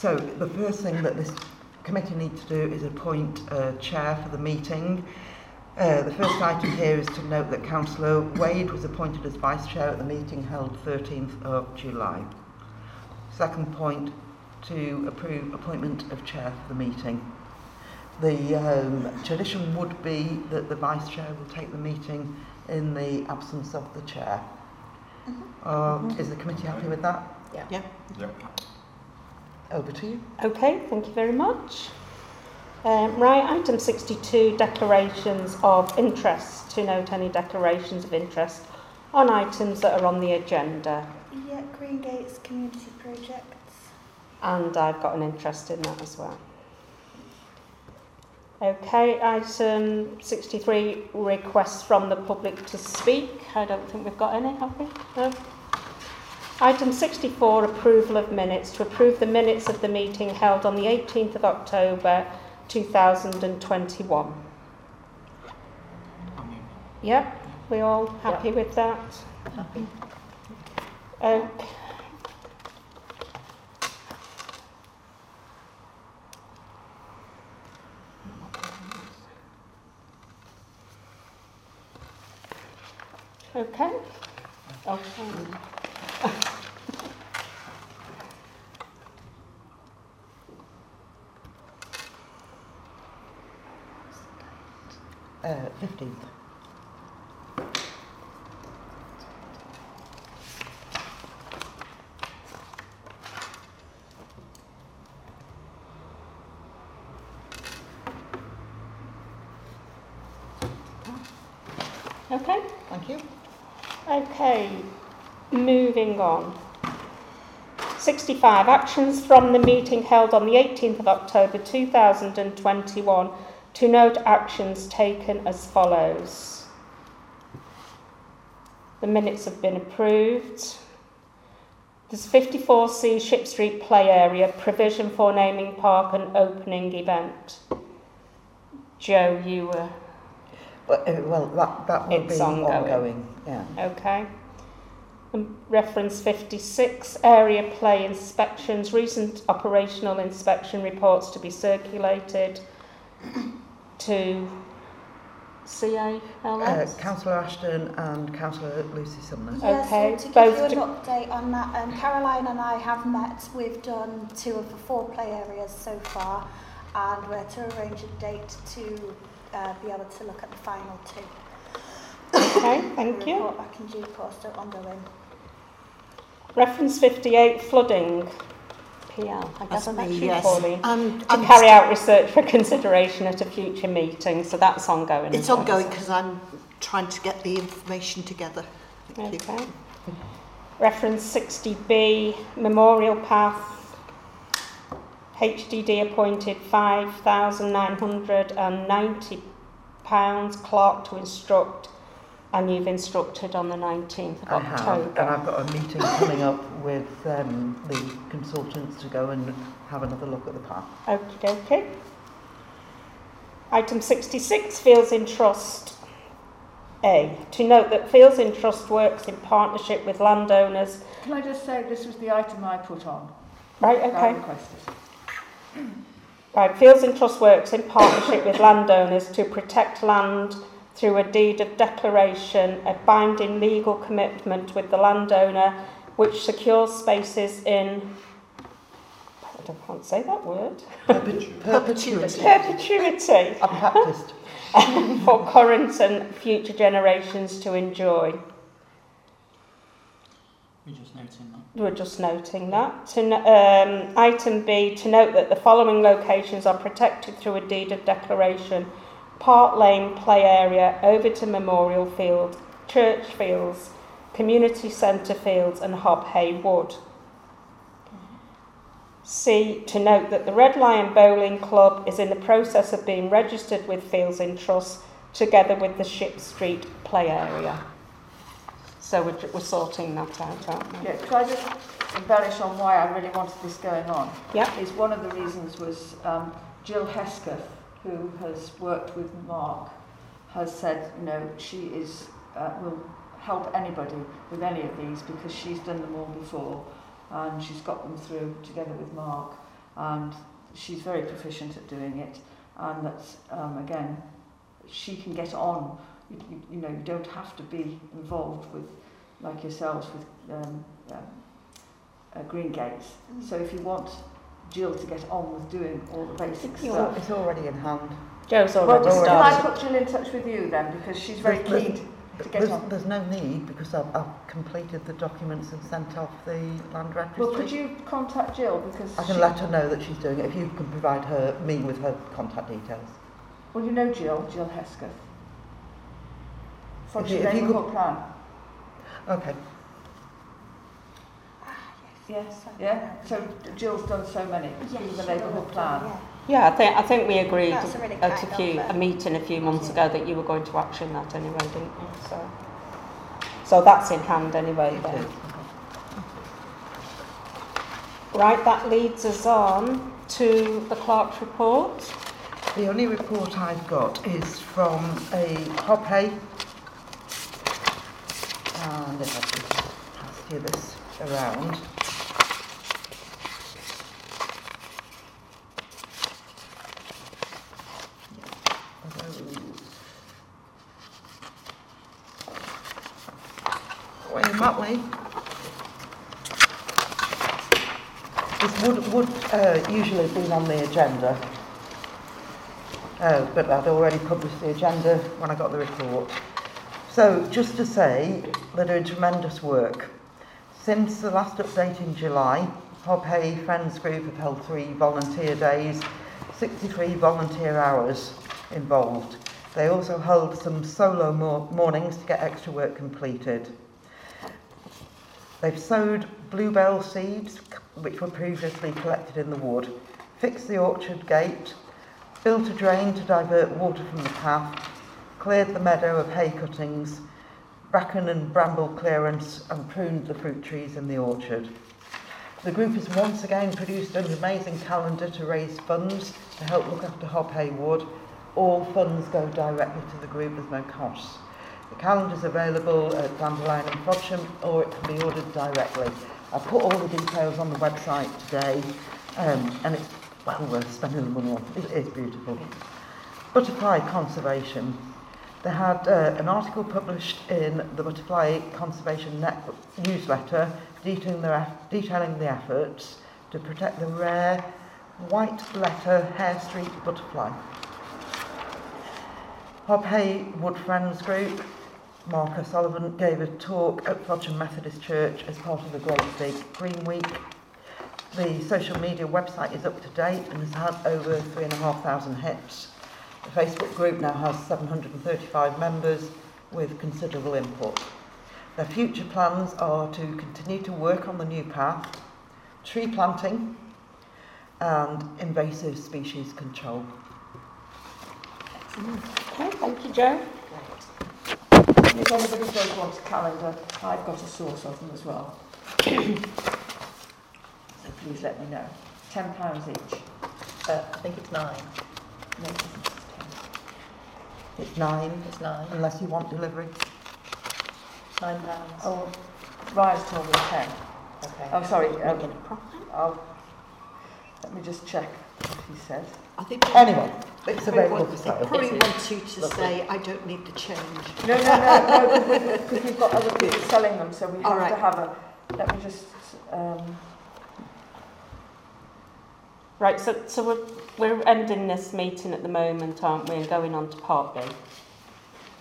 So the first thing that this committee needs to do is appoint a chair for the meeting. Uh, the first item here is to note that Councillor Wade was appointed as vice chair at the meeting held 13th of July. Second point, to approve appointment of chair for the meeting. The um, tradition would be that the vice chair will take the meeting in the absence of the chair. Uh, is the committee happy with that? Yeah. Yep. Over to you. Okay, thank you very much. Um, right, item 62, declarations of interest. To note any declarations of interest on items that are on the agenda. Yeah, Green Gates Community Projects. And I've got an interest in that as well. Okay, item 63, requests from the public to speak. I don't think we've got any, have we? No. Item 64, approval of minutes. To approve the minutes of the meeting held on the 18th of October 2021. Yep, we all happy with that? Happy. Um, okay. Okay. Okay. Uh, 15th. Okay. Thank you. Okay, moving on. 65. Actions from the meeting held on the 18th of October 2021 to note actions taken as follows. The minutes have been approved. There's 54C Ship Street Play Area, provision for naming park and opening event. Joe, you were Well, uh, well that, that will It's be ongoing. ongoing. Yeah. Okay. Um, Reference 56, area play inspections, recent operational inspection reports to be circulated to CALS. Uh, Councillor Ashton and Councillor Lucy Sumner. Yeah, Okay, so to give both you an to- update on that, um, Caroline and I have met. We've done two of the four play areas so far, and we're to arrange a date to uh, be able to look at the final two. Okay, thank The you. Report back in due course, so ongoing. Reference 58, flooding. PL, I guess That's that's me, you, yes. Pauline. Um, To I'm carry out research for consideration at a future meeting, so that's ongoing. It's well, ongoing isn't it? because I'm trying to get the information together. Thank you. Okay. Reference 60B, Memorial Path. HDD appointed £5,990 clerk to instruct, and you've instructed on the 19th of I have, and I've got a meeting coming up with um, the consultants to go and have another look at the path. Okie dokie. Item 66, Fields in Trust. A. To note that Fields in Trust works in partnership with landowners. Can I just say this was the item I put on? Right, okay. requested. Right, Fields in Trust works in partnership with landowners to protect land through a deed of declaration, a binding legal commitment with the landowner, which secures spaces in. I don't- can't say that word. Perpetu- Perpetuity. Perpetuity I've practiced. for current and future generations to enjoy. We're just noting that. We're just noting that. To, um, item B, to note that the following locations are protected through a deed of declaration. Park Lane Play Area, Overton Memorial Field, Church Fields, Community Centre Fields and Hob Hay Wood. C, to note that the Red Lion Bowling Club is in the process of being registered with Fields in Trust together with the Ship Street Play Area. So we're, we're sorting that out, aren't we? Yeah, could I just embellish on why I really wanted this going on? Yeah. Is one of the reasons was um, Jill Hesketh, who has worked with Mark, has said, you know, she is uh, will help anybody with any of these because she's done them all before and she's got them through together with Mark. and she's very proficient at doing it, and that um, again, she can get on. You, you, you know, you don't have to be involved with, like yourselves, with um, um, uh, Green Gates. So if you want Jill to get on with doing all the basic It's, stuff. it's already in hand. Joe's Well, already just, can I started. put Jill in touch with you then, because she's very There's- keen to get There's, on. there's no need because I've, I've completed the documents and sent off the land registry. Well, could you contact Jill because I can she, let her know that she's doing it if you can provide her me with her contact details. Well, you know Jill, Jill Hesketh. From If you- if you Neighbourhood Plan. Okay. Yes. So- Yeah. So Jill's done so many. Yes, with the neighbourhood will, plan. Yeah. Yeah, I think I think we agreed That's a really at a few offer. a meeting a few months ago that you were going to action that anyway, didn't you? So, so that's in hand anyway. Then. is. Right, that leads us on to the clerk's report. The only report I've got is from a Hob Hay. And if I can pass you this around. Wait, Matley. This would, would uh, usually have been on the agenda. Oh, but I'd already published the agenda when I got the report. So, just to say, they're doing tremendous work. Since the last update in July, Hob Hay Friends Group have held three volunteer days, 63 volunteer hours involved. They also hold some solo mor- mornings to get extra work completed. They've sowed bluebell seeds, which were previously collected in the wood, fixed the orchard gate, built a drain to divert water from the path, cleared the meadow of hay cuttings, bracken and bramble clearance, and pruned the fruit trees in the orchard. The group has once again produced an amazing calendar to raise funds to help look after Hob Hay Wood. All funds go directly to the group, there's no costs. The calendar is available at Dandelion and Frodsham or it can be ordered directly. I put all the details on the website today um, and it's well worth spending the money on. It is beautiful. Butterfly conservation. They had uh, an article published in the Butterfly Conservation Net newsletter detailing, their, detailing the efforts to protect the rare white letter hairstreak butterfly. Hob Hay Wood Friends Group, Mark O'Sullivan gave a talk at Frodsham Methodist Church as part of the Great Big Green Week. The social media website is up to date and has had over 3,500 hits. The Facebook group now has 735 members with considerable input. Their future plans are to continue to work on the new path, tree planting and invasive species control. Okay, thank you, Joe. If anybody does want a calendar, I've got a source of them as well. so please let me know. Ten pounds each. Uh, I think it's nine. No, it's ten. It's nine, It's nine. unless you want delivery. Nine pounds. Oh, Ryan's told me ten. okay. Oh, sorry. Um, Making a profit. I'll, let me just check what he said. I think Anyway, it's they available want, for they probably It is. want you to say, I don't need the change. No, no, no, no, because we've got other people selling them, so we have All to have a. Let me just. Um, Right, so so we're we're ending this meeting at the moment, aren't we, and going on to part B.